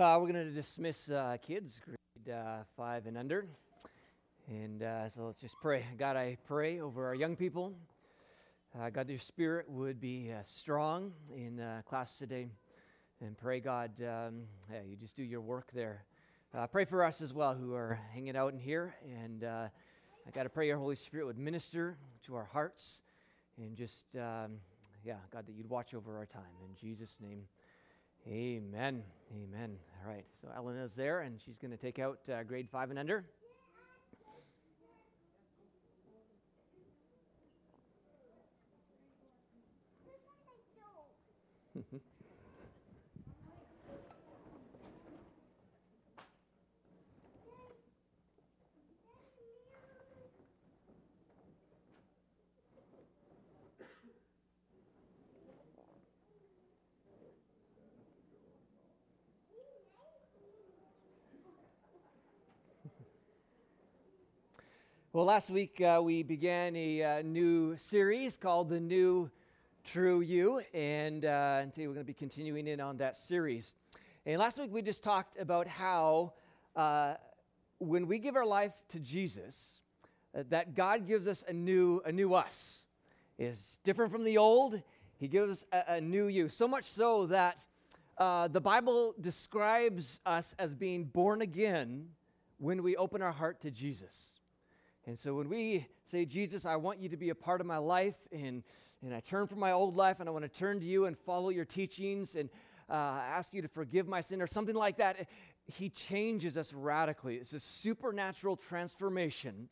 Uh, we're going to dismiss uh, kids, grade uh, five and under. And uh, so let's just pray. God, I pray over our young people. Uh, God, your spirit would be uh, strong in class today. And pray, God, um, yeah, you just do your work there. pray for us as well who are hanging out in here. And I got to pray your Holy Spirit would minister to our hearts. And just, um, yeah, God, that you'd watch over our time. In Jesus' name. Amen. Amen. All right. So Elena's there, and she's going to take out uh, grade five and under. Well, last week uh, we began a uh, new series called The New True You, and, uh, today we're going to be continuing in on that series. And last week we just talked about how uh, when we give our life to Jesus, uh, that God gives us a new, a new us. It's different from the old. He gives a, a new you. So much so that uh, the Bible describes us as being born again when we open our heart to Jesus. And so when we say, Jesus, I want you to be a part of my life, and, and I turn from my old life and I want to turn to you and follow your teachings and uh, ask you to forgive my sin or something like that, he changes us radically. It's a supernatural transformation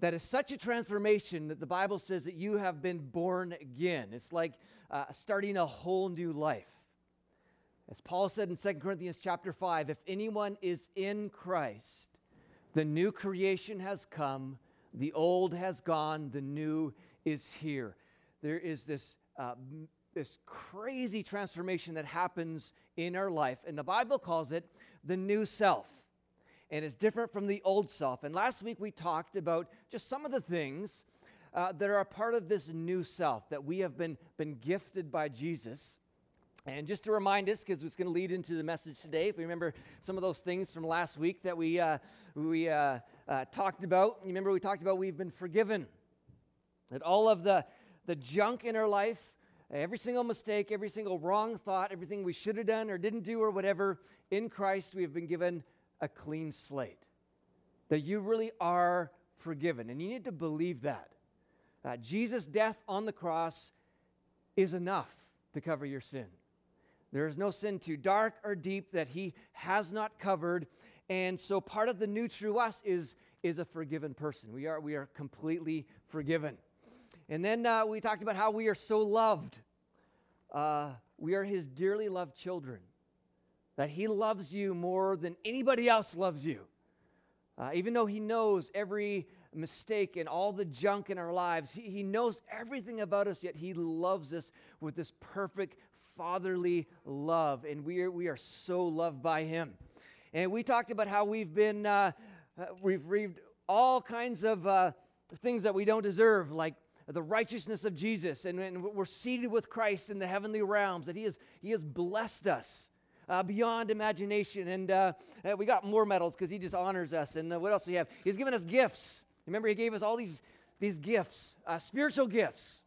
that is such a transformation that the Bible says that you have been born again. It's like uh, starting a whole new life. As Paul said in 2 Corinthians chapter 5, if anyone is in Christ, the new creation has come, the old has gone, the new is here. There is this, uh, this crazy transformation that happens in our life, and the Bible calls it the new self. And it's different from the old self. And last week we talked about just some of the things uh, that are a part of this new self that we have been, been gifted by Jesus. And just to remind us, because it's going to lead into the message today, if we remember some of those things from last week that we, uh, we uh, uh, talked about, remember we talked about we've been forgiven. That all of the, the junk in our life, every single mistake, every single wrong thought, everything we should have done or didn't do or whatever, in Christ we have been given a clean slate. That you really are forgiven. And you need to believe that. Uh, Jesus' death on the cross is enough to cover your sin. There is no sin too dark or deep that he has not covered. And so part of the new true us is, is a forgiven person. We are, we are completely forgiven. And then uh, we talked about how we are so loved. Uh, we are his dearly loved children. That he loves you more than anybody else loves you. Uh, even though he knows every mistake and all the junk in our lives, he, he knows everything about us, yet he loves us with this perfect, fatherly love, and we are, we are so loved by Him. And we talked about how we've been, uh, uh, we've reaped all kinds of uh, things that we don't deserve, like the righteousness of Jesus, and, and, we're seated with Christ in the heavenly realms, that He has, he has blessed us. Uh, beyond imagination. And uh, uh, we got more medals because he just honors us. And what else do we have? He's given us gifts. Remember, he gave us all these, these gifts, uh, spiritual gifts.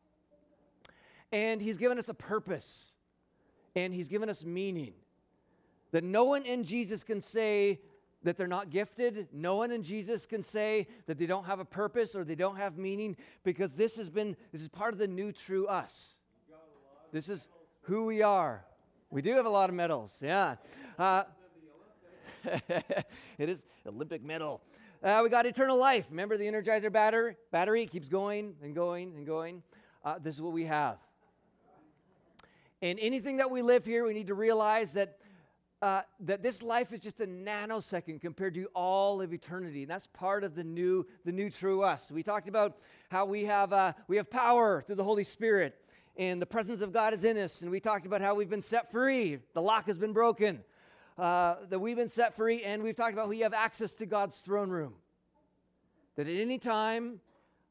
And he's given us a purpose and He's given us meaning. That no one in Jesus can say that they're not gifted. No one in Jesus can say that they don't have a purpose or they don't have meaning because this has been, this is part of the new true us. This is who we are. We do have a lot of medals, yeah. Uh, it is Olympic medal. Uh, we got eternal life. Remember the Energizer battery? Battery keeps going and going and going. Uh, this is what we have. And anything that we live here, we need to realize that, uh, that this life is just a nanosecond compared to all of eternity. And that's part of the new, the new true us. We talked about how we have, uh, we have power through the Holy Spirit, and the presence of God is in us. And we talked about how we've been set free, the lock has been broken, uh, that we've been set free, and we've talked about we have access to God's throne room. That at any time,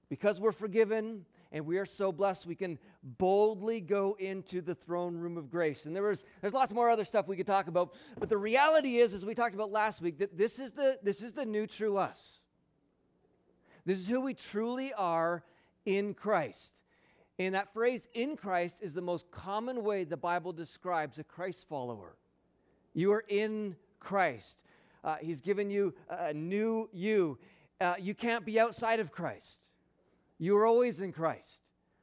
because we're forgiven, and we are so blessed we can boldly go into the throne room of grace. And there was there's lots more other stuff we could talk about, but the reality is, as we talked about last week, that this is the this is the new true us. This is who we truly are in Christ. And that phrase in Christ is the most common way the Bible describes a Christ follower. You are in Christ. Uh, he's given you a new you. Uh, you can't be outside of Christ. You are always in Christ.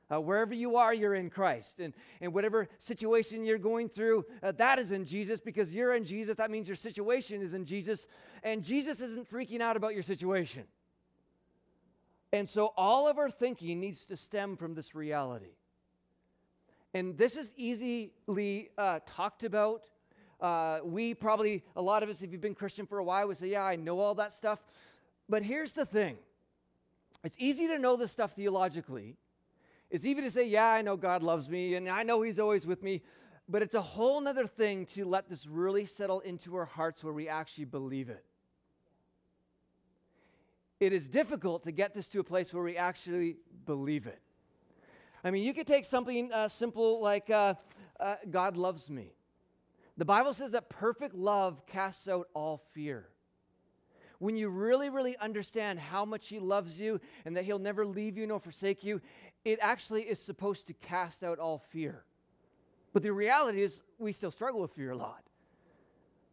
Uh, wherever you are, you're in Christ. And, and whatever situation you're going through, uh, that is in Jesus because you're in Jesus. That means your situation is in Jesus. And Jesus isn't freaking out about your situation. And so all of our thinking needs to stem from this reality. And this is easily uh, talked about. Uh, we probably, a lot of us, if you've been Christian for a while, would say, Yeah, I know all that stuff. But here's the thing it's easy to know this stuff theologically. It's easy to say, Yeah, I know God loves me and I know He's always with me. But it's a whole other thing to let this really settle into our hearts where we actually believe it. It is difficult to get this to a place where we actually believe it. I mean, you could take something uh, simple like uh, uh, God loves me. The Bible says that perfect love casts out all fear. When you really, really understand how much He loves you and that He'll never leave you nor forsake you, it actually is supposed to cast out all fear. But the reality is, we still struggle with fear a lot.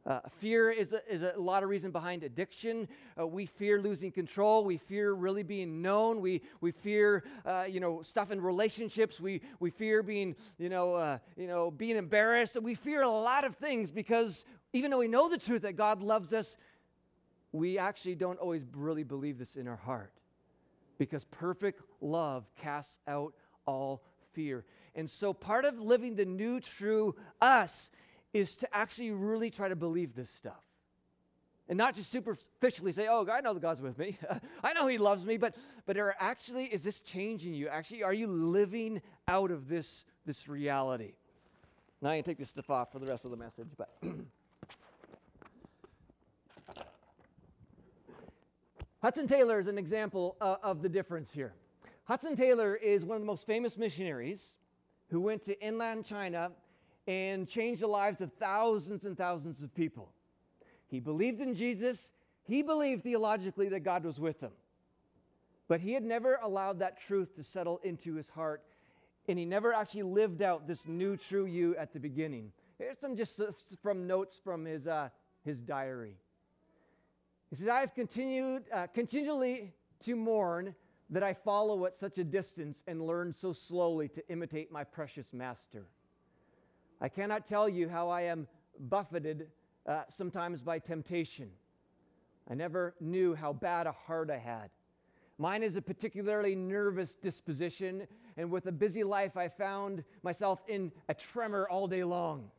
Uh, fear is a, is a lot of reason behind addiction. Uh, we fear losing control. We fear really being known. We, we fear, uh, you know, stuff in relationships. We, we fear being, you know, uh, you know, being embarrassed. We fear a lot of things because even though we know the truth that God loves us, we actually don't always really believe this in our heart because perfect love casts out all fear. And so part of living the new true us is to actually really try to believe this stuff. And not just superficially say, oh, I know the God's with me. I know He loves me, but, but are actually, is this changing you? Actually, are you living out of this, this reality? Now I can take this stuff off for the rest of the message, but Hudson Taylor is an example uh, of the difference here. Hudson Taylor is one of the most famous missionaries who went to inland China and changed the lives of thousands and thousands of people. He believed in Jesus, he believed theologically that God was with him. But he had never allowed that truth to settle into his heart, and he never actually lived out this new true you at the beginning. Here's some just from notes from his, uh, his diary. He says, I have continued, uh, continually to mourn that I follow at such a distance and learn so slowly to imitate my precious master. I cannot tell you how I am buffeted uh, sometimes by temptation. I never knew how bad a heart I had. Mine is a particularly nervous disposition, and with a busy life, I found myself in a tremor all day long.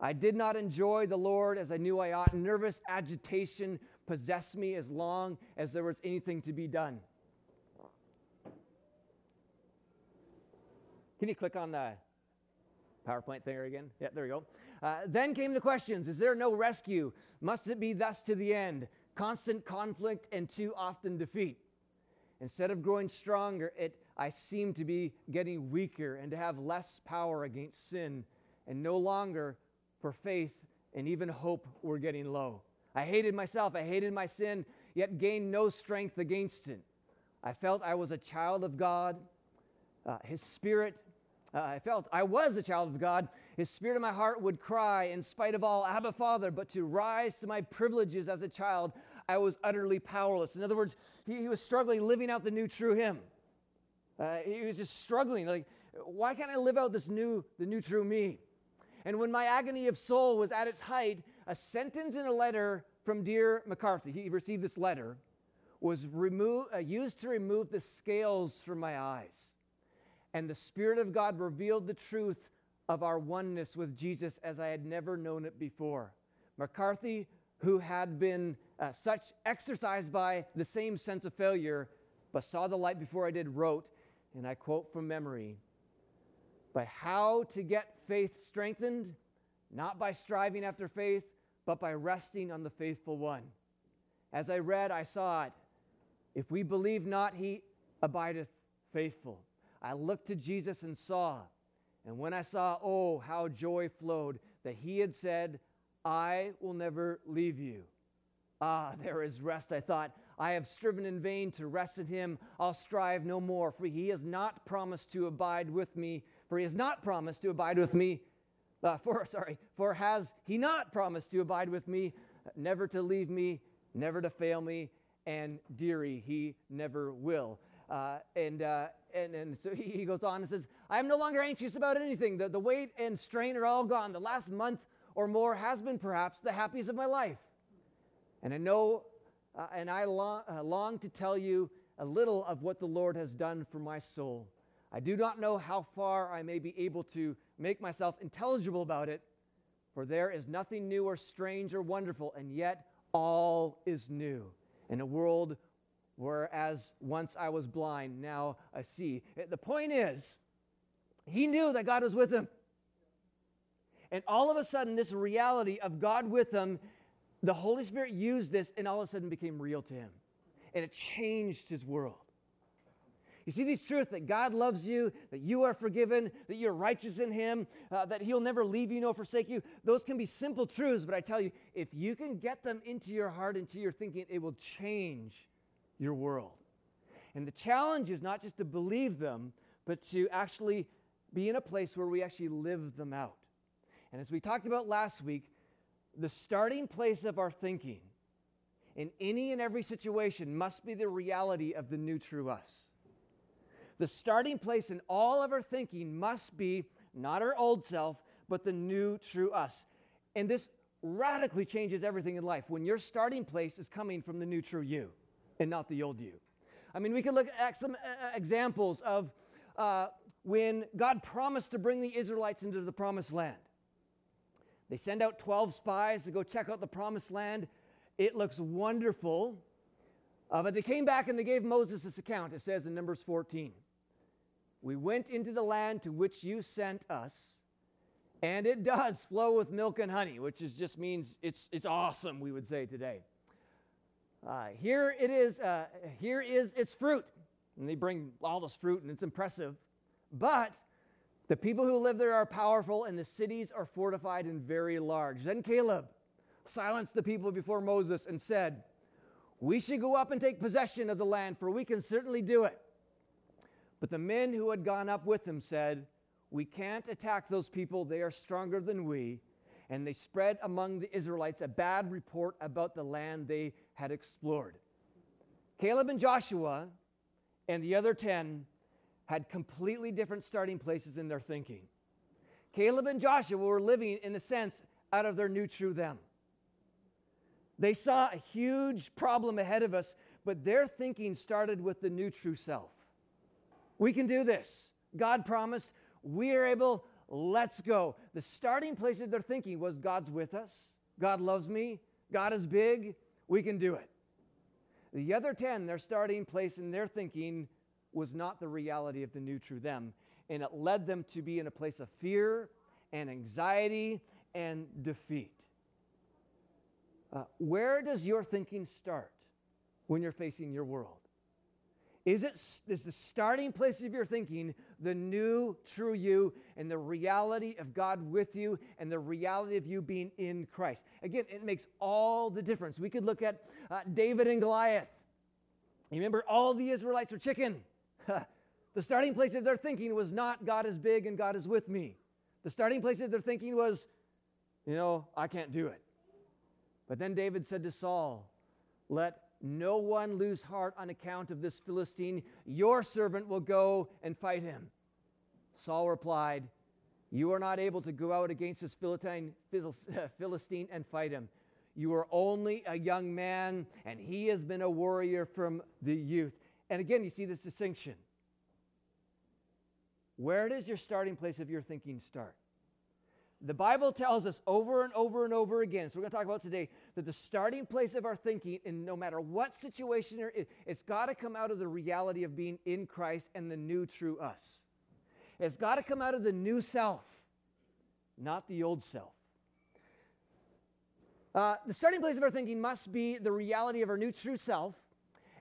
I did not enjoy the Lord as I knew I ought. Nervous agitation possessed me as long as there was anything to be done. Can you click on the PowerPoint there again? Yeah, there we go. Uh, then came the questions Is there no rescue? Must it be thus to the end? Constant conflict and too often defeat. Instead of growing stronger, it, I seem to be getting weaker and to have less power against sin, and no longer for faith and even hope were getting low. I hated myself, I hated my sin, yet gained no strength against it. I felt I was a child of God. Uh, his spirit uh, I felt I was a child of God. His spirit in my heart would cry, in spite of all, Abba, Father. But to rise to my privileges as a child, I was utterly powerless. In other words, he, he was struggling living out the new true him. Uh, he was just struggling. Like, why can't I live out this new, the new true me? And when my agony of soul was at its height, a sentence in a letter from dear McCarthy, he received this letter, was uh, used to remove the scales from my eyes and the Spirit of God revealed the truth of our oneness with Jesus as I had never known it before. McCarthy, who had been uh, such exercised by the same sense of failure, but saw the light before I did, wrote, and I quote from memory, but how to get faith strengthened? Not by striving after faith, but by resting on the faithful one. As I read, I saw it. If we believe not, he abideth faithful. I looked to Jesus and saw. And when I saw, oh, how joy flowed that he had said, I will never leave you. Ah, there is rest, I thought. I have striven in vain to rest in him. I'll strive no more, for he has not promised to abide with me, for he has not promised to abide with me. Uh, for sorry, for has he not promised to abide with me, never to leave me, never to fail me, and dearie, he never will. Uh, and, uh, and, and so he, he goes on and says, I am no longer anxious about anything. The, the weight and strain are all gone. The last month or more has been perhaps the happiest of my life. And I know, uh, and I uh, long to tell you a little of what the Lord has done for my soul. I do not know how far I may be able to make myself intelligible about it, for there is nothing new or strange or wonderful, and yet all is new. In a world where, as once I was blind, now I see. The point is, he knew that God was with him. And all of a sudden, this reality of God with him, the Holy Spirit used this and all of a sudden became real to him. And it changed his world. You see these truths that God loves you, that you are forgiven, that you're righteous in Him, uh, that He'll never leave you nor forsake you. Those can be simple truths, but I tell you, if you can get them into your heart, into your thinking, it will change your world. And the challenge is not just to believe them, but to actually be in a place where we actually live them out. And as we talked about last week, the starting place of our thinking in any and every situation must be the reality of the new true us. The starting place in all of our thinking must be not our old self, but the new true us. And this radically changes everything in life when your starting place is coming from the new true you and not the old you. I mean, we could look at some uh, uh, examples of uh, when God promised to bring the Israelites into the promised land. They send out 12 spies to go check out the promised land. It looks wonderful. Uh, but they came back and they gave Moses this account. It says in Numbers 14 We went into the land to which you sent us, and it does flow with milk and honey, which is, just means it's, it's awesome, we would say today. Uh, here it is, uh, here is its fruit. And they bring all this fruit, and it's impressive. But the people who live there are powerful, and the cities are fortified and very large. Then Caleb silenced the people before Moses and said, We should go up and take possession of the land, for we can certainly do it. But the men who had gone up with him said, We can't attack those people, they are stronger than we. And they spread among the Israelites a bad report about the land they had explored. Caleb and Joshua and the other 10 had completely different starting places in their thinking. Caleb and Joshua were living, in a sense, out of their new true them. They saw a huge problem ahead of us, but their thinking started with the new true self. We can do this. God promised, we are able, let's go. The starting place of their thinking was God's with us, God loves me, God is big, we can do it. The other 10, their starting place in their thinking was not the reality of the new true them. And it led them to be in a place of fear and anxiety and defeat. Uh, where does your thinking start when you're facing your world? Is it is the starting place of your thinking the new true you and the reality of God with you and the reality of you being in Christ? Again, it makes all the difference. We could look at uh, David and Goliath. You remember, all the Israelites were chicken. the starting place of their thinking was not God is big and God is with me. The starting place of their thinking was, you know, I can't do it. But then David said to Saul, Let no one lose heart on account of this Philistine. Your servant will go and fight him. Saul replied, You are not able to go out against this Philistine and fight him. You are only a young man, and he has been a warrior from the youth. And again, you see this distinction. Where does your starting place of your thinking start? The Bible tells us over and over and over again, so we're going to talk about today, that the starting place of our thinking, in no matter what situation it's got to come out of the reality of being in Christ and the new true us. It's got to come out of the new self, not the old self. Uh, the starting place of our thinking must be the reality of our new true self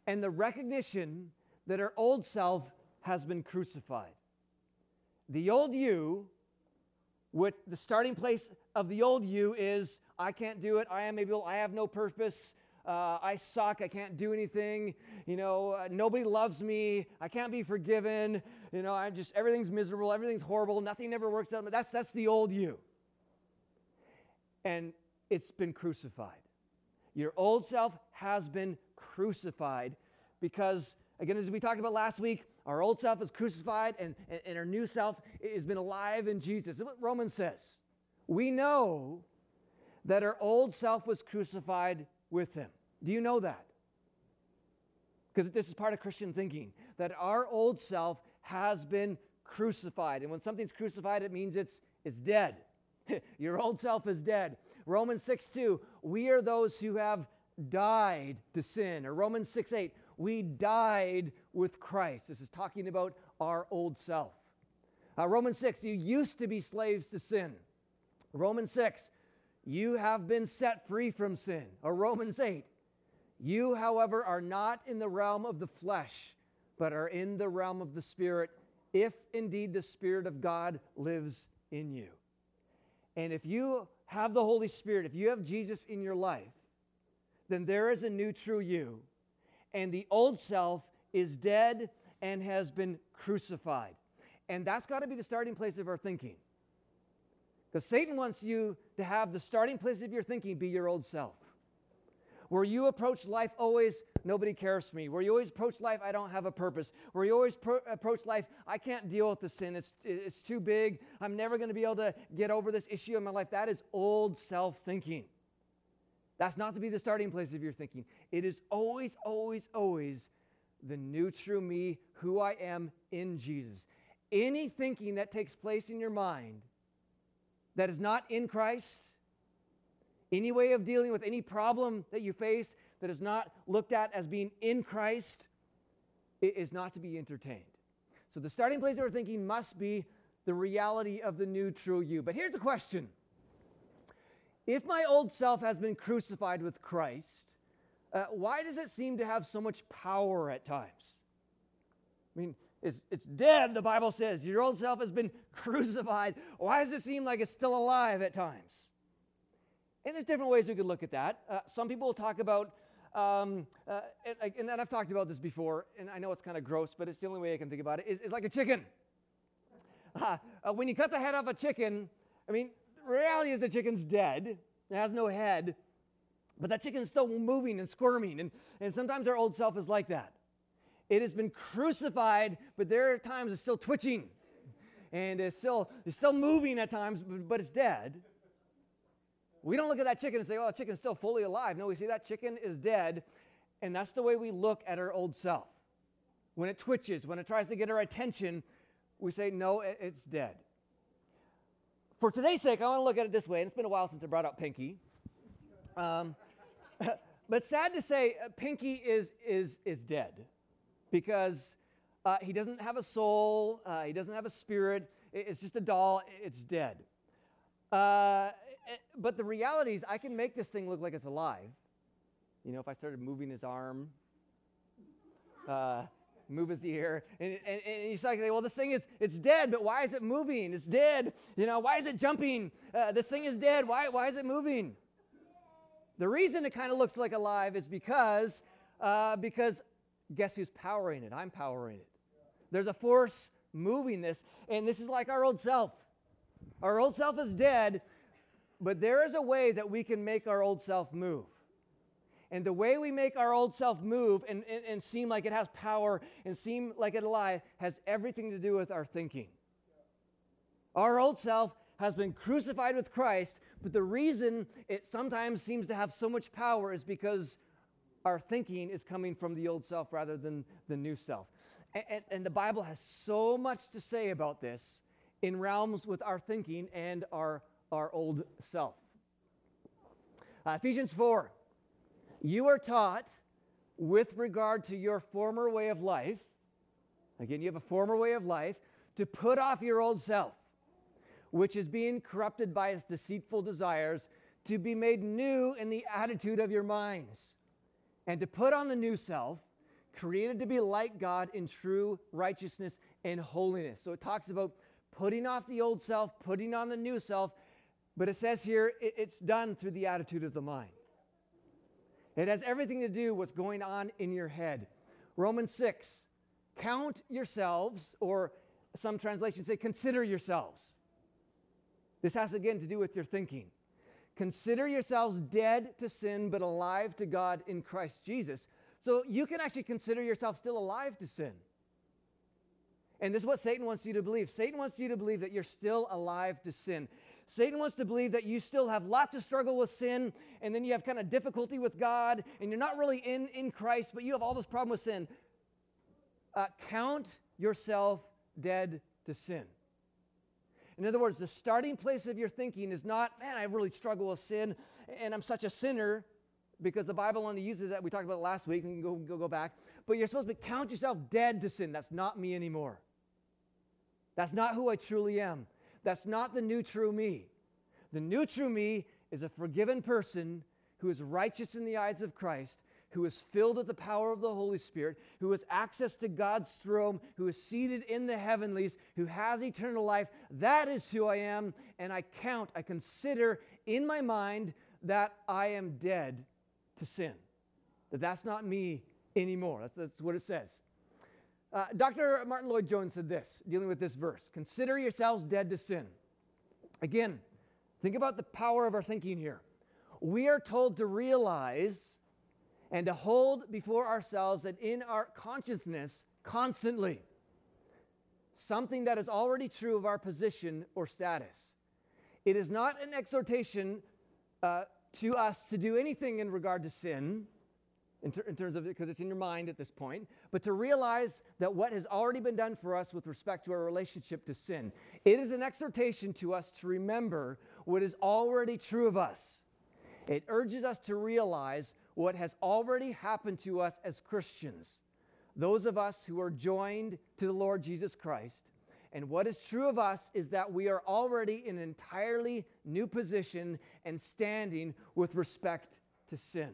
and the recognition that our old self has been crucified. The old you, with the starting place of the old you is I can't do it, I am able, I have no purpose, uh, I suck, I can't do anything, you know, uh, nobody loves me, I can't be forgiven, you know, I'm just, everything's miserable, everything's horrible, nothing ever works out. But That's, that's the old you. And it's been crucified. Your old self has been crucified because, again, as we talked about last week, our old self is crucified and, and, and our new self has been alive in Jesus. That's what Romans says. We know that our old self was crucified with him. Do you know that? Because this is part of Christian thinking that our old self has been crucified. And when something's crucified, it means it's, it's dead. Your old self is dead. Romans 6 2, we are those who have died to sin. Or Romans 6 8, we died with Christ. This is talking about our old self. Uh, Romans 6, you used to be slaves to sin. Romans 6, you have been set free from sin. Or Romans 8, you, however, are not in the realm of the flesh, but are in the realm of the Spirit, if indeed the Spirit of God lives in you. And if you have the Holy Spirit, if you have Jesus in your life, then there is a new true you. And the old self is dead and has been crucified. And that's got to be the starting place of our thinking. Because Satan wants you to have the starting place of your thinking be your old self. Where you approach life always, nobody cares for me. Where you always approach life, I don't have a purpose. Where you always pro- approach life, I can't deal with the sin. It's, it's too big. I'm never going to be able to get over this issue in my life. That is old self thinking. That's not to be the starting place of your thinking. It is always, always, always the new true me, who I am in Jesus. Any thinking that takes place in your mind that is not in Christ, any way of dealing with any problem that you face that is not looked at as being in Christ is not to be entertained. So the starting place of our thinking must be the reality of the new true you. But here's the question If my old self has been crucified with Christ, uh, why does it seem to have so much power at times? I mean, it's, it's dead, the Bible says. Your old self has been crucified. Why does it seem like it's still alive at times? And there's different ways we could look at that. Uh, some people will talk about, um, uh, and, and, I've talked about this before, and I know it's kind of gross, but it's the only way I can think about it. It's, it's like a chicken. Uh, when you cut the head off a chicken, I mean, reality is the chicken's dead. It has no head, but that chicken's still moving and squirming. And, and sometimes our old self is like that. It has been crucified, but there are times it's still twitching. And it's still, it's still moving at times, but, it's dead. We don't look at that chicken and say, oh, well, the chicken's still fully alive. No, we see that chicken is dead. And that's the way we look at our old self. When it twitches, when it tries to get our attention, we say, no, it's dead. For today's sake, I want to look at it this way. And it's been a while since I brought out Pinky. Um, but sad to say, uh, Pinky is, is, is dead because uh, he doesn't have a soul, uh, he doesn't have a spirit. It's just a doll, it's dead. Uh, but the reality is, I can make this thing look like it's alive. You know, if I started moving his arm, uh, move his ear, and, and, and he's like, well, this thing is, it's dead, but why is it moving? It's dead. You know, why is it jumping? Uh, this thing is dead. Why, why is it moving? The reason it kind of looks like alive is because, uh, because guess who's powering it? I'm powering it. There's a force moving this, and this is like our old self. Our old self is dead, but there is a way that we can make our old self move. And the way we make our old self move and, and, and, seem like it has power and seem like it alive has everything to do with our thinking. Our old self has been crucified with Christ, but the reason it sometimes seems to have so much power is because our thinking is coming from the old self rather than the new self. And, and, and the Bible has so much to say about this in realms with our thinking and our our old self. Uh, Ephesians 4 You are taught with regard to your former way of life, again, you have a former way of life, to put off your old self, which is being corrupted by its deceitful desires, to be made new in the attitude of your minds, and to put on the new self created to be like God in true righteousness and holiness. So it talks about putting off the old self, putting on the new self, but it says here it's done through the attitude of the mind. It has everything to do with what's going on in your head. Romans 6, count yourselves, or some translations say consider yourselves. This has again to do with your thinking. Consider yourselves dead to sin, but alive to God in Christ Jesus. So you can actually consider yourself still alive to sin. And this is what Satan wants you to believe. Satan wants you to believe that you're still alive to sin. Satan wants to believe that you still have lots of struggle with sin, and then you have kind of difficulty with God, and you're not really in, in Christ, but you have all this problem with sin. Uh, count yourself dead to sin. In other words, the starting place of your thinking is not, man, I really struggle with sin, and I'm such a sinner, because the Bible only uses that. We talked about last week, and go, go, go back. But you're supposed to count yourself dead to sin. That's not me anymore. That's not who I truly am. That's not the new true me. The new true me is a forgiven person who is righteous in the eyes of Christ, who is filled with the power of the Holy Spirit, who has access to God's throne, who is seated in the heavenlies, who has eternal life. That is who I am, and I count, I consider in my mind that I am dead to sin. That that's not me anymore. That's, that's what it says. Uh, Dr. Martyn Lloyd-Jones said this, dealing with this verse Consider yourselves dead to sin. Again, think about the power of our thinking here. We are told to realize and to hold before ourselves and in our consciousness constantly something that is already true of our position or status. It is not an exhortation uh, to us to do anything in regard to sin in, ter- in terms of it, because it's in your mind at this point, but to realize that what has already been done for us with respect to our relationship to sin. It is an exhortation to us to remember what is already true of us. It urges us to realize what has already happened to us as Christians, those of us who are joined to the Lord Jesus Christ. And what is true of us is that we are already in an entirely new position and standing with respect to sin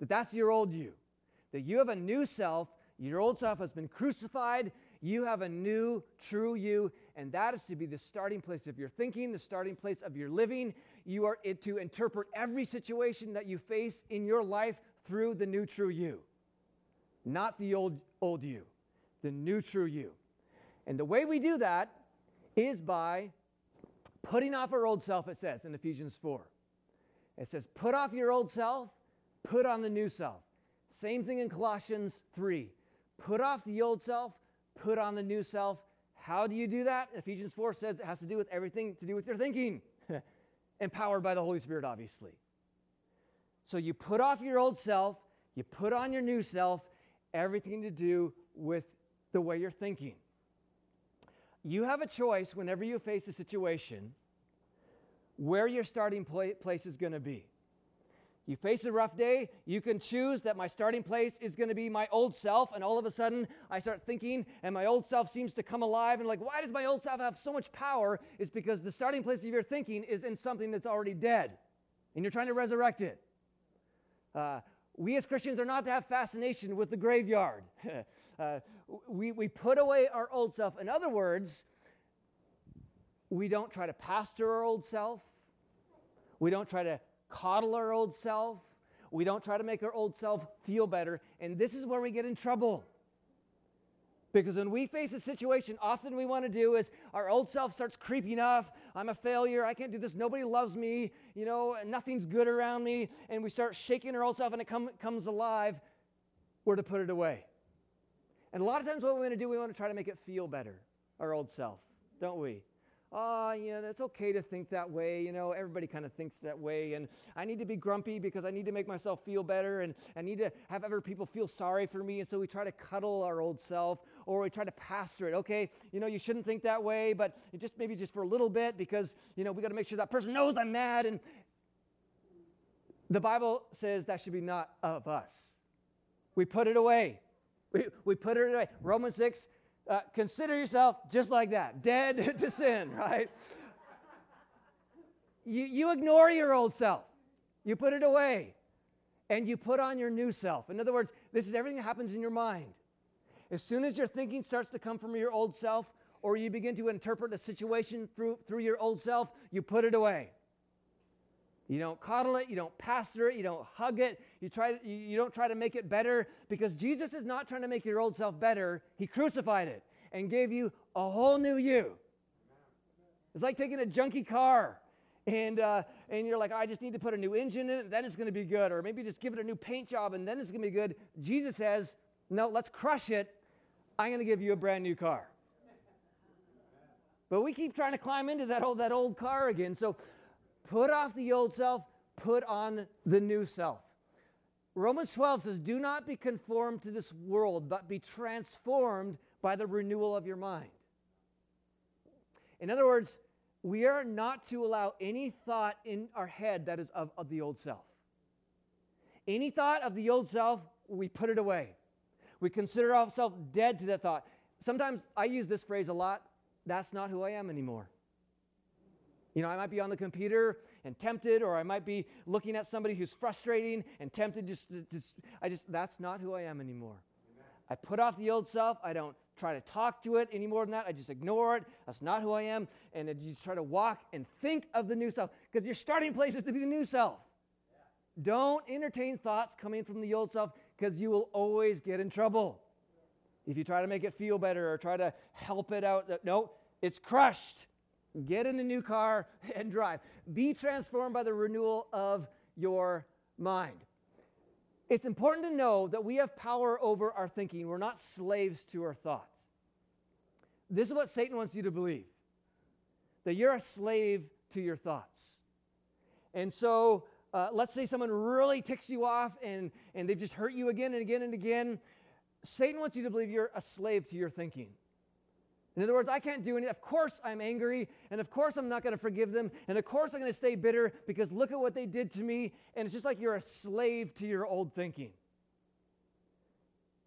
that that's your old you, that you have a new self, your old self has been crucified, you have a new, true you, and that is to be the starting place of your thinking, the starting place of your living. You are to interpret every situation that you face in your life through the new, true you, not the old, old you, the new, true you. And the way we do that is by putting off our old self, it says in Ephesians 4. It says, Put off your old self Put on the new self. Same thing in Colossians 3. Put off the old self, put on the new self. How do you do that? Ephesians 4 says it has to do with everything to do with your thinking, empowered by the Holy Spirit, obviously. So you put off your old self, you put on your new self, everything to do with the way you're thinking. You have a choice whenever you face a situation where your starting place is going to be. You face a rough day, you can choose that my starting place is going to be my old self, and all of a sudden I start thinking, and my old self seems to come alive, and like, why does my old self have so much power? Is because the starting place of your thinking is in something that's already dead, and you're trying to resurrect it. Uh, we as Christians are not to have fascination with the graveyard. uh, we, we put away our old self. In other words, we don't try to pastor our old self. We don't try to coddle our old self. We don't try to make our old self feel better. And this is where we get in trouble. Because when we face a situation, often we want to do is our old self starts creeping up. I'm a failure. I can't do this. Nobody loves me. You know, nothing's good around me. And we start shaking our old self and it come, comes alive. We're to put it away. And a lot of times, what we want to do, we want to try to make it feel better, our old self, don't we? Oh, yeah, it's okay to think that way. You know, everybody kind of thinks that way. And I need to be grumpy because I need to make myself feel better. And I need to have other people feel sorry for me. And so we try to cuddle our old self or we try to pastor it. Okay, you know, you shouldn't think that way, but just maybe just for a little bit because, you know, we got to make sure that person knows I'm mad. And the Bible says that should be not of us. We put it away. We, we put it away. Romans 6 uh, consider yourself just like that, dead to sin, right? You, you ignore your old self, you put it away. and you put on your new self. In other words, this is everything that happens in your mind. As soon as your thinking starts to come from your old self, or you begin to interpret a situation through, through your old self, you put it away. You don't coddle it, you don't pastor it, you don't hug it, you, try, you, don't try to make it better because Jesus is not trying to make your old self better. He crucified it and gave you a whole new you. It's like taking a junky car and, uh, and you're like, I just need to put a new engine in it, then it's going to be good. Or maybe just give it a new paint job and then it's going to be good. Jesus says, No, let's crush it. I'm going to give you a brand new car. But we keep trying to climb into that old, that old car again. So put off the old self, put on the new self. Romans 12 says, Do not be conformed to this world, but be transformed by the renewal of your mind. In other words, we are not to allow any thought in our head that is of, of the old self. Any thought of the old self, we put it away. We consider ourselves dead to that thought. Sometimes I use this phrase a lot that's not who I am anymore. You know, I might be on the computer and tempted, or I might be looking at somebody who's frustrating and tempted just just, I just, that's not who I am anymore. Amen. I put off the old self. I don't try to talk to it any more than that. I just ignore it. That's not who I am. And I just try to walk and think of the new self because your starting place is to be the new self. Yeah. Don't entertain thoughts coming from the old self because you will always get in trouble. If you try to make it feel better or try to help it out, uh, no, it's crushed. Get in the new car and drive. Be transformed by the renewal of your mind. It's important to know that we have power over our thinking. We're not slaves to our thoughts. This is what Satan wants you to believe that you're a slave to your thoughts. And so, uh, let's say someone really ticks you off and, and they've just hurt you again and again and again. Satan wants you to believe you're a slave to your thinking. In other words, I can't do anything. Of course, I'm angry, and of course, I'm not going to forgive them, and of course, I'm going to stay bitter because look at what they did to me. And it's just like you're a slave to your old thinking.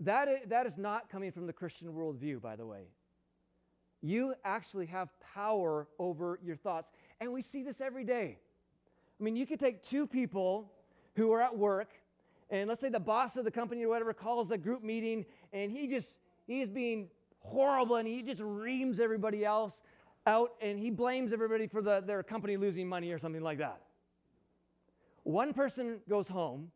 That is, that is not coming from the Christian worldview, by the way. You actually have power over your thoughts. And we see this every day. I mean, you could take two people who are at work, and let's say the boss of the company or whatever calls the group meeting, and he just, he's being horrible and he just reams everybody else out and he blames everybody for the, their company losing money or something like that. One person goes home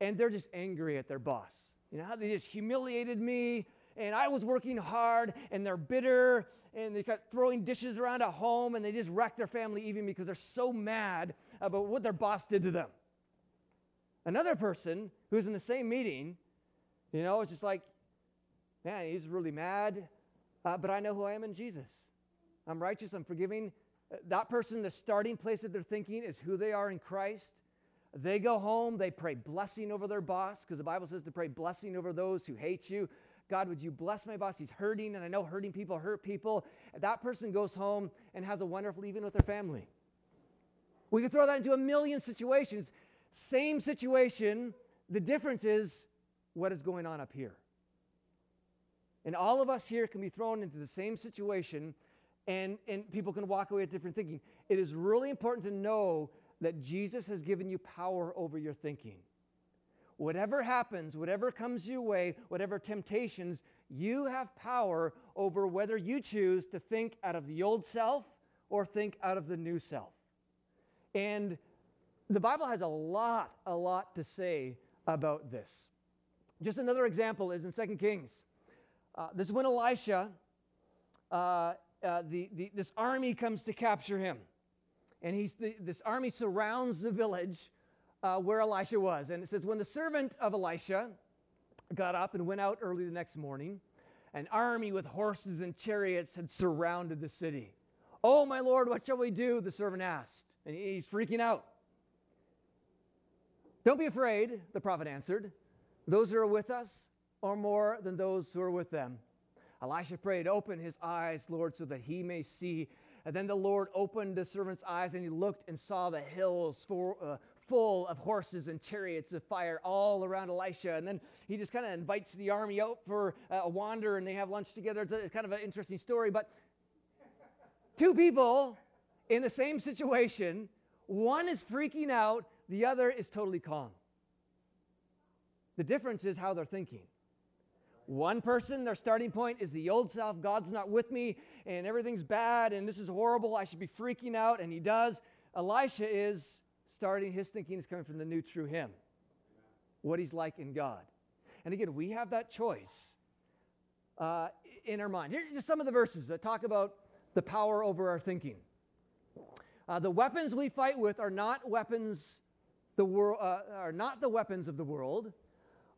and they're just angry at their boss. You know, they just humiliated me and I was working hard and they're bitter and they kept throwing dishes around at home and they just wreck their family even because they're so mad about what their boss did to them. Another person who's in the same meeting, you know, it's just like, man, he's really mad, uh, but I know who I am in Jesus. I'm righteous, I'm forgiving. That person, the starting place of their thinking is who they are in Christ. They go home, they pray blessing over their boss, because the Bible says to pray blessing over those who hate you. God, would you bless my boss? He's hurting, and I know hurting people hurt people. That person goes home and has a wonderful evening with their family. We can throw that into a million situations. Same situation. The difference is what is going on up here. And all of us here can be thrown into the same situation, and, and people can walk away with different thinking. It is really important to know that Jesus has given you power over your thinking. Whatever happens, whatever comes your way, whatever temptations, you have power over whether you choose to think out of the old self or think out of the new self. And the Bible has a lot, a lot to say about this. Just another example is in 2 Kings. Uh, this is when Elisha, uh, uh, the, the, this army comes to capture him. And he's, the, this army surrounds the village uh, where Elisha was. And it says, When the servant of Elisha got up and went out early the next morning, an army with horses and chariots had surrounded the city. Oh, my Lord, what shall we do? The servant asked. And he's freaking out. Don't be afraid, the prophet answered. Those who are with us or more than those who are with them. Elisha prayed, Open his eyes, Lord, so that he may see. And then the Lord opened the servant's eyes, and he looked and saw the hills for, uh, full of horses and chariots of fire all around Elisha. And then he just kind of invites the army out for uh, a wander, and they have lunch together. It's, a, it's kind of an interesting story. But two people in the same situation, one is freaking out, the other is totally calm. The difference is how they're thinking. One person, their starting point is the old self. God's not with me and everything's bad and this is horrible. I should be freaking out. And he does. Elisha is starting, his thinking is coming from the new true him, what he's like in God. And again, we have that choice uh, in our mind. Here are just some of the verses that talk about the power over our thinking. Uh, the weapons we fight with are not weapons the world uh, are not the weapons of the world.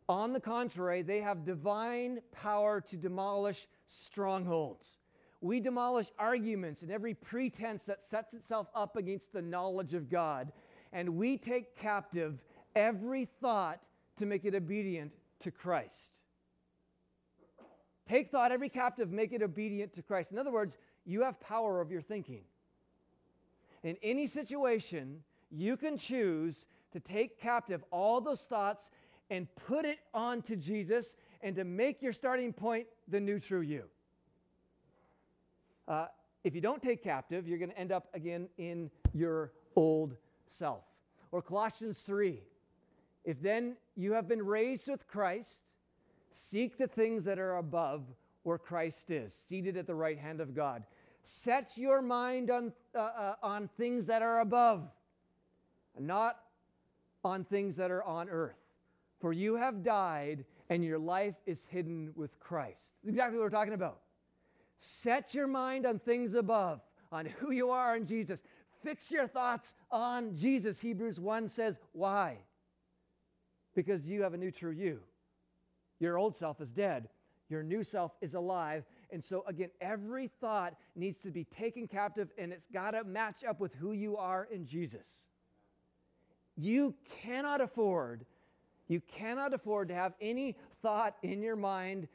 On the contrary, they have divine power to demolish strongholds. We demolish arguments and every pretense that sets itself up against the knowledge of God, and we take captive every thought to make it obedient to Christ. Take thought, every captive, make it obedient to Christ. In other words, you have power of your thinking. In any situation, you can choose to take captive all those thoughts and put it onto Jesus and to make your starting point the new true you. Uh, if you don't take captive, you're going to end up again in your old self. Or Colossians 3 if then you have been raised with Christ, seek the things that are above where Christ is, seated at the right hand of God. Set your mind on, uh, uh, on things that are above, not on things that are on earth. For you have died, and your life is hidden with Christ. exactly what we're talking about. Set your mind on things above, on who you are in Jesus. Fix your thoughts on Jesus. Hebrews 1 says, Why? because you have a new true you. Your old self is dead, your new self is alive. And so, again, every thought needs to be taken captive and it's got to match up with who you are in Jesus. You cannot afford, you cannot afford to have any thought in your mind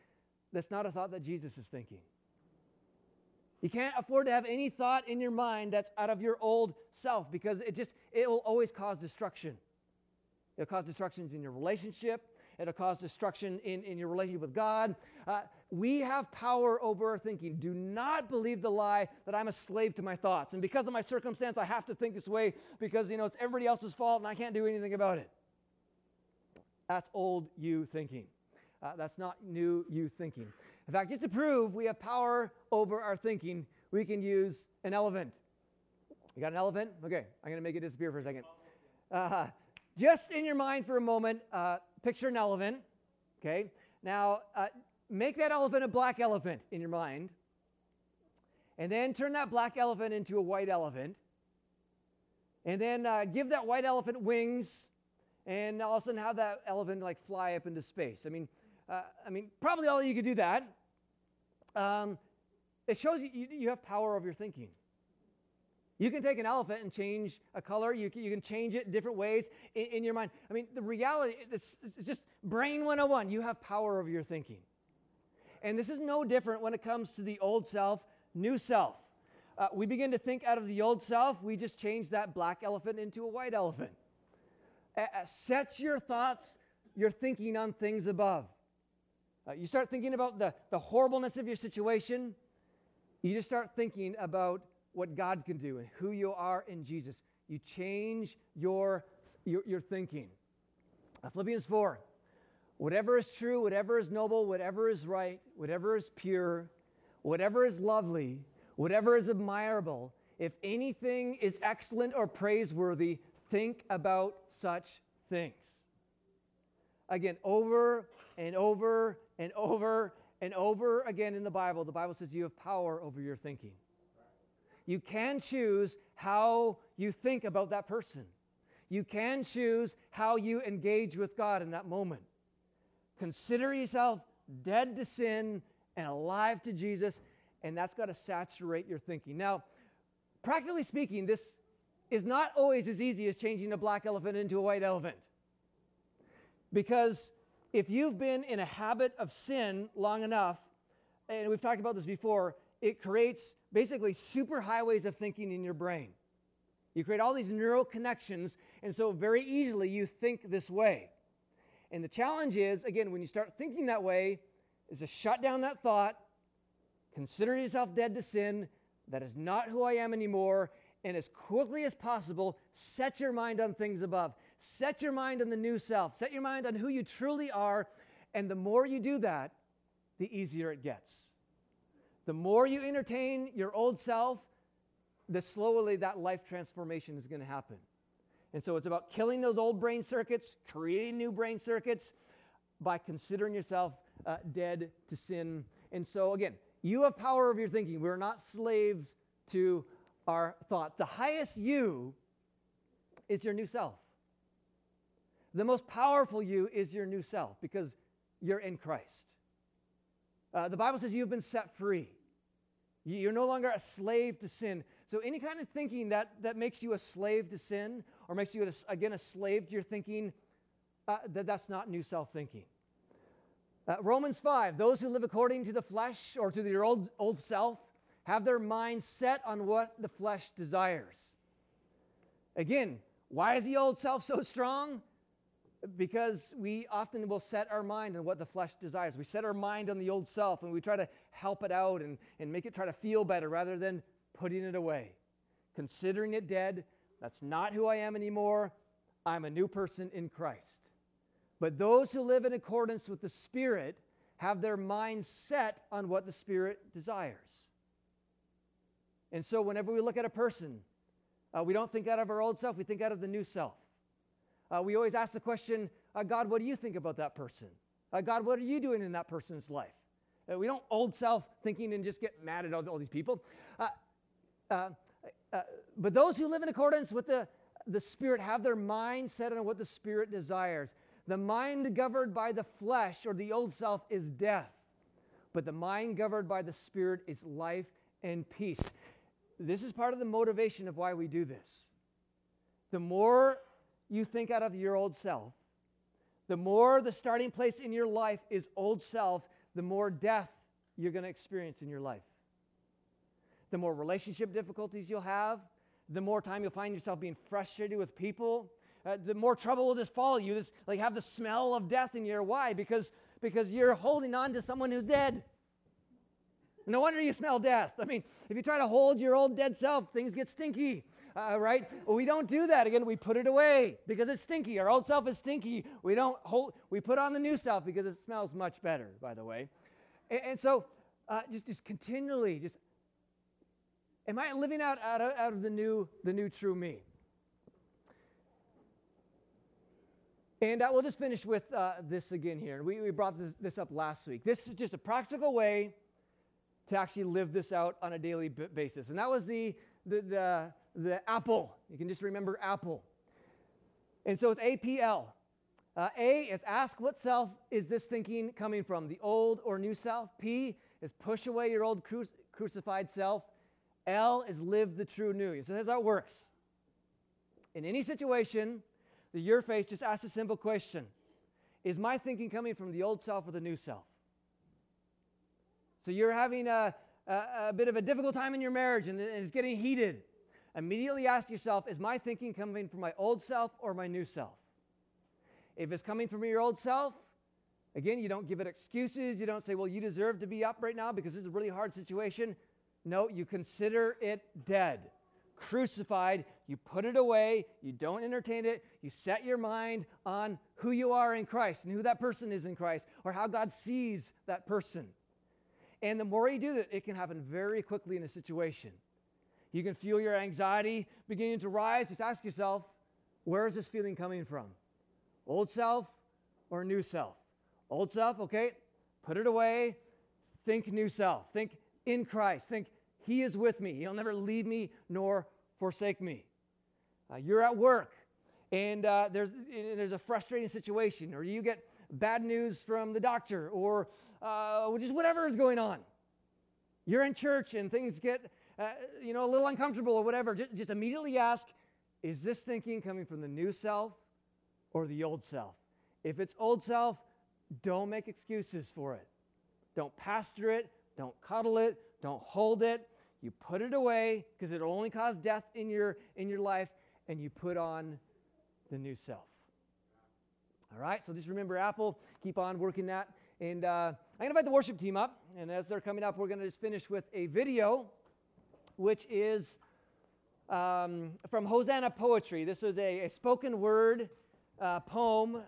that's not a thought that Jesus is thinking. You can't afford to have any thought in your mind that's out of your old self because it just, it will always cause destruction. It'll cause destructions in your relationship. It'll cause destruction in, in your relationship with God. Uh, we have power over our thinking. Do not believe the lie that I'm a slave to my thoughts. And because of my circumstance, I have to think this way because, you know, it's everybody else's fault and I can't do anything about it. That's old you thinking. Uh, that's not new you thinking. In fact, just to prove we have power over our thinking, we can use an elephant. You got an elephant? Okay, I'm going to make it disappear for a second. Uh, just in your mind for a moment, uh, picture an elephant. Okay. Now, uh, make that elephant a black elephant in your mind. And then turn that black elephant into a white elephant. And then uh, give that white elephant wings. And all of a sudden have that elephant like fly up into space. I mean, uh, I mean, probably all you could do that. Um, it shows you, you, you have power over your thinking. You can take an elephant and change a color. You can, you can change it in different ways in, in your mind. I mean, the reality, it's, it's just brain 101. You have power over your thinking. And this is no different when it comes to the old self, new self. Uh, we begin to think out of the old self, we just change that black elephant into a white elephant. Set your thoughts, your thinking on things above. Uh, you start thinking about the, the horribleness of your situation, you just start thinking about what God can do and who you are in Jesus. You change your, your, your thinking. Uh, Philippians 4 whatever is true, whatever is noble, whatever is right, whatever is pure, whatever is lovely, whatever is admirable, if anything is excellent or praiseworthy, think about such things. Again, over and over and over and over again in the Bible, the Bible says you have power over your thinking. You can choose how you think about that person. You can choose how you engage with God in that moment. Consider yourself dead to sin and alive to Jesus, and that's got to saturate your thinking. Now, practically speaking, this is not always as easy as changing a black elephant into a white elephant. Because if you've been in a habit of sin long enough, and we've talked about this before, it creates basically super highways of thinking in your brain. You create all these neural connections, and so very easily you think this way. And the challenge is, again, when you start thinking that way, is to shut down that thought, consider yourself dead to sin, that is not who I am anymore, and as quickly as possible, set your mind on things above. Set your mind on the new self. Set your mind on who you truly are. And the more you do that, the easier it gets. The more you entertain your old self, the slowly that life transformation is going to happen. And so it's about killing those old brain circuits, creating new brain circuits by considering yourself uh, dead to sin. And so, again, you have power over your thinking. We're not slaves to our thought. The highest you is your new self. The most powerful you is your new self because you're in Christ. Uh, the Bible says you've been set free. You're no longer a slave to sin. So, any kind of thinking that, that makes you a slave to sin or makes you, again, a slave to your thinking, uh, that, that's not new self thinking. Uh, Romans 5 those who live according to the flesh or to their old, old self have their mind set on what the flesh desires. Again, why is the old self so strong? Because we often will set our mind on what the flesh desires. We set our mind on the old self and we try to help it out and, and make it try to feel better rather than putting it away. Considering it dead, that's not who I am anymore. I'm a new person in Christ. But those who live in accordance with the Spirit have their mind set on what the Spirit desires. And so, whenever we look at a person, uh, we don't think out of our old self, we think out of the new self. Uh, we always ask the question, uh, God, what do you think about that person? Uh, God, what are you doing in that person's life? Uh, we don't old self thinking and just get mad at all, all these people. Uh, but those who live in accordance with the, the Spirit have their mind set on what the Spirit desires. The mind governed by the flesh or the old self is death, but the mind governed by the Spirit is life and peace. This is part of the motivation of why we do this. The more you think out of your old self, the more the starting place in your life is old self, the more death you're going to experience in your life. The more relationship difficulties you'll have, the more time you'll find yourself being frustrated with people, uh, the more trouble will just follow you. This like have the smell of death in your why because because you're holding on to someone who's dead. No wonder you smell death. I mean, if you try to hold your old dead self, things get stinky. Uh, right? We don't do that. Again, we put it away because it's stinky. Our old self is stinky. We don't hold. We put on the new self because it smells much better. By the way, and, and so uh, just just continually just. Am I living out out of, out of the new the new true me? And uh, we'll just finish with uh, this again here. We, we brought this, this, up last week. This is just a practical way to actually live this out on a daily basis. And that was the, the, the, the, apple. You can just remember apple. And so it's APL. Uh, a is ask what self is this thinking coming from, the old or new self. P is push away your old cru- crucified self. L is live the true new. So that's how it works. In any situation, the your face, just ask a simple question Is my thinking coming from the old self or the new self? So you're having a, a, a bit of a difficult time in your marriage and it's getting heated. Immediately ask yourself Is my thinking coming from my old self or my new self? If it's coming from your old self, again, you don't give it excuses. You don't say, Well, you deserve to be up right now because this is a really hard situation. No, you consider it dead crucified, you put it away, you don't entertain it, you set your mind on who you are in Christ and who that person is in Christ or how God sees that person. And the more you do that, it can happen very quickly in a situation. You can feel your anxiety beginning to rise. Just ask yourself, where is this feeling coming from? Old self or new self? Old self, okay, put it away. Think new self. Think in Christ. Think he is with me. He'll never leave me nor forsake me. Uh, you're at work and uh, there's, there's a frustrating situation, or you get bad news from the doctor, or uh, just whatever is going on. You're in church and things get uh, you know, a little uncomfortable or whatever. Just, just immediately ask is this thinking coming from the new self or the old self? If it's old self, don't make excuses for it. Don't pastor it, don't cuddle it, don't hold it. You put it away because it'll only cause death in your, in your life, and you put on the new self. All right, so just remember Apple, keep on working that. And uh, I'm going to invite the worship team up. And as they're coming up, we're going to just finish with a video, which is um, from Hosanna Poetry. This is a, a spoken word uh, poem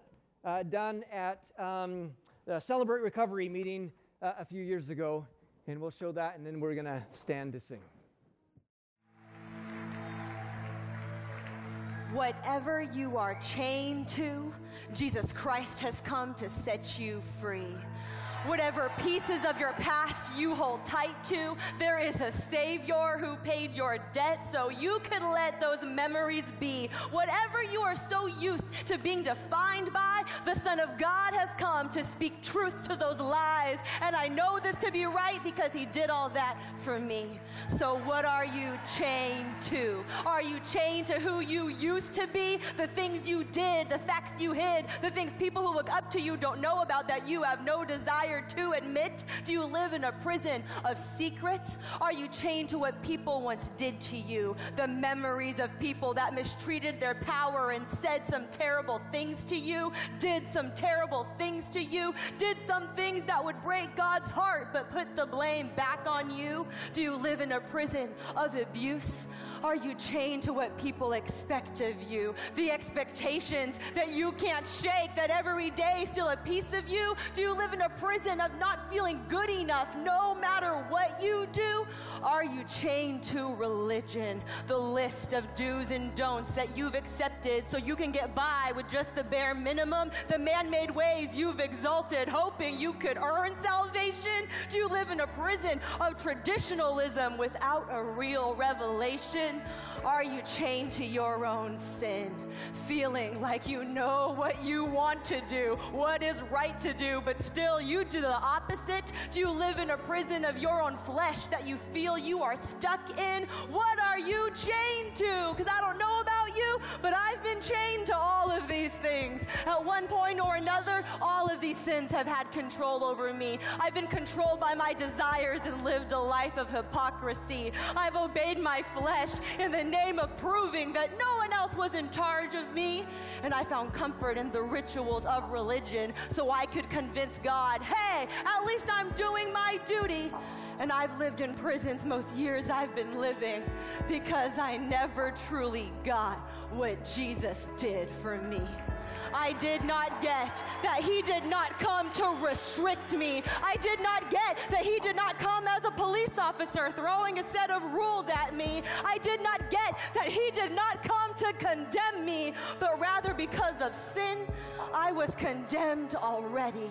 uh, done at um, the Celebrate Recovery meeting uh, a few years ago. And we'll show that, and then we're going to stand to sing. Whatever you are chained to, Jesus Christ has come to set you free. Whatever pieces of your past you hold tight to, there is a Savior who paid your debt so you can let those memories be. Whatever you are so used to being defined by, the Son of God has come to speak truth to those lies. And I know this to be right because He did all that for me. So, what are you chained to? Are you chained to who you used to be? The things you did, the facts you hid, the things people who look up to you don't know about that you have no desire to admit? Do you live in a prison of secrets? Are you chained to what people once did to you? The memories of people that mistreated their power and said some terrible things to you? Did some terrible things to you? Did some things that would break God's heart but put the blame back on you? Do you live in a prison of abuse? Are you chained to what people expect of you? The expectations that you can't shake, that every day still a piece of you? Do you live in a prison of not feeling good enough no matter what you do? Are you chained to religion? The list of do's and don'ts that you've accepted so you can get by with just the bare minimum? The man made ways you've exalted, hoping you could earn salvation? Do you live in a prison of traditionalism without a real revelation? Are you chained to your own sin, feeling like you know what you want to do, what is right to do, but still you do the opposite? Do you live in a prison of your own flesh that you feel you are stuck in? What are you chained to? Because I don't know about you, but I've been chained to all of these things. At one point or another, all of these sins have had control over me. I've been controlled by my desires and lived a life of hypocrisy. I've obeyed my flesh in the name of proving that no one else was in charge of me. And I found comfort in the rituals of religion so I could convince God, hey, at least I'm doing my duty. And I've lived in prisons most years I've been living because I never truly got what Jesus did for me. I did not get that He did not come to restrict me. I did not get that He did not come as a police officer throwing a set of rules at me. I did not get that He did not come to condemn me, but rather because of sin, I was condemned already.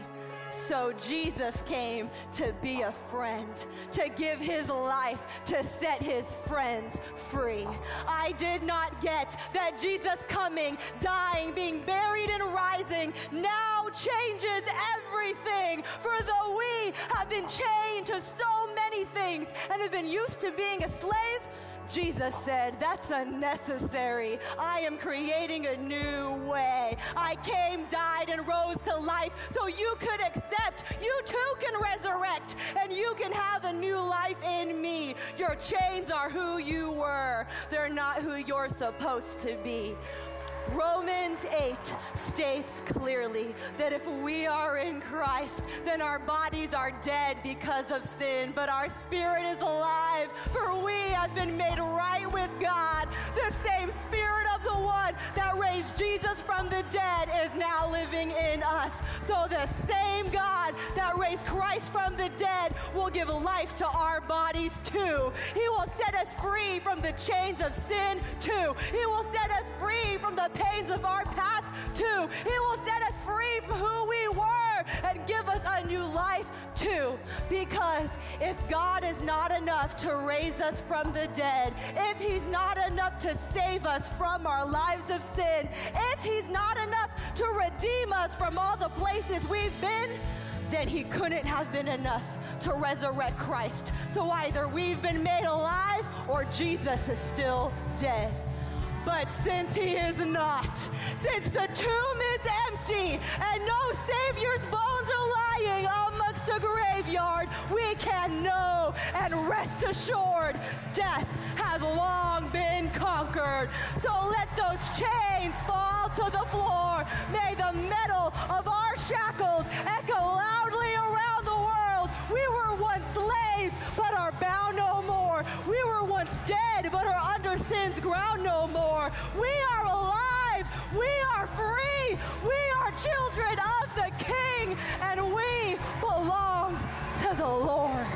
So Jesus came to be a friend, to give his life to set his friends free. I did not get that Jesus coming, dying, being buried, and rising now changes everything. For though we have been chained to so many things and have been used to being a slave, Jesus said, That's unnecessary. I am creating a new way. I came, died, and rose to life so you could accept. You too can resurrect and you can have a new life in me. Your chains are who you were, they're not who you're supposed to be. Romans 8 states clearly that if we are in Christ, then our bodies are dead because of sin, but our spirit is alive, for we have been made right with God. The same spirit of the one that raised Jesus from the dead is now living in us. So the same God that raised Christ from the dead will give life to our bodies too. He will set us free from the chains of sin too. He will set us free from the pains of our past too. He will set us free from who we were and give us a new life too. Because if God is not enough to raise us from the dead, if He's not enough to save us from our lives of sin, if He's not enough to redeem us from all the places we've been, then He couldn't have been enough to resurrect Christ. So either we've been made alive or Jesus is still dead. But since he is not, since the tomb is empty and no Savior's bones are lying amongst a graveyard, we can know and rest assured death has long been conquered. So let those chains fall to the floor. May the metal of our shackles echo loudly around. We were once slaves, but are bound no more. We were once dead, but are under sin's ground no more. We are alive. We are free. We are children of the King, and we belong to the Lord.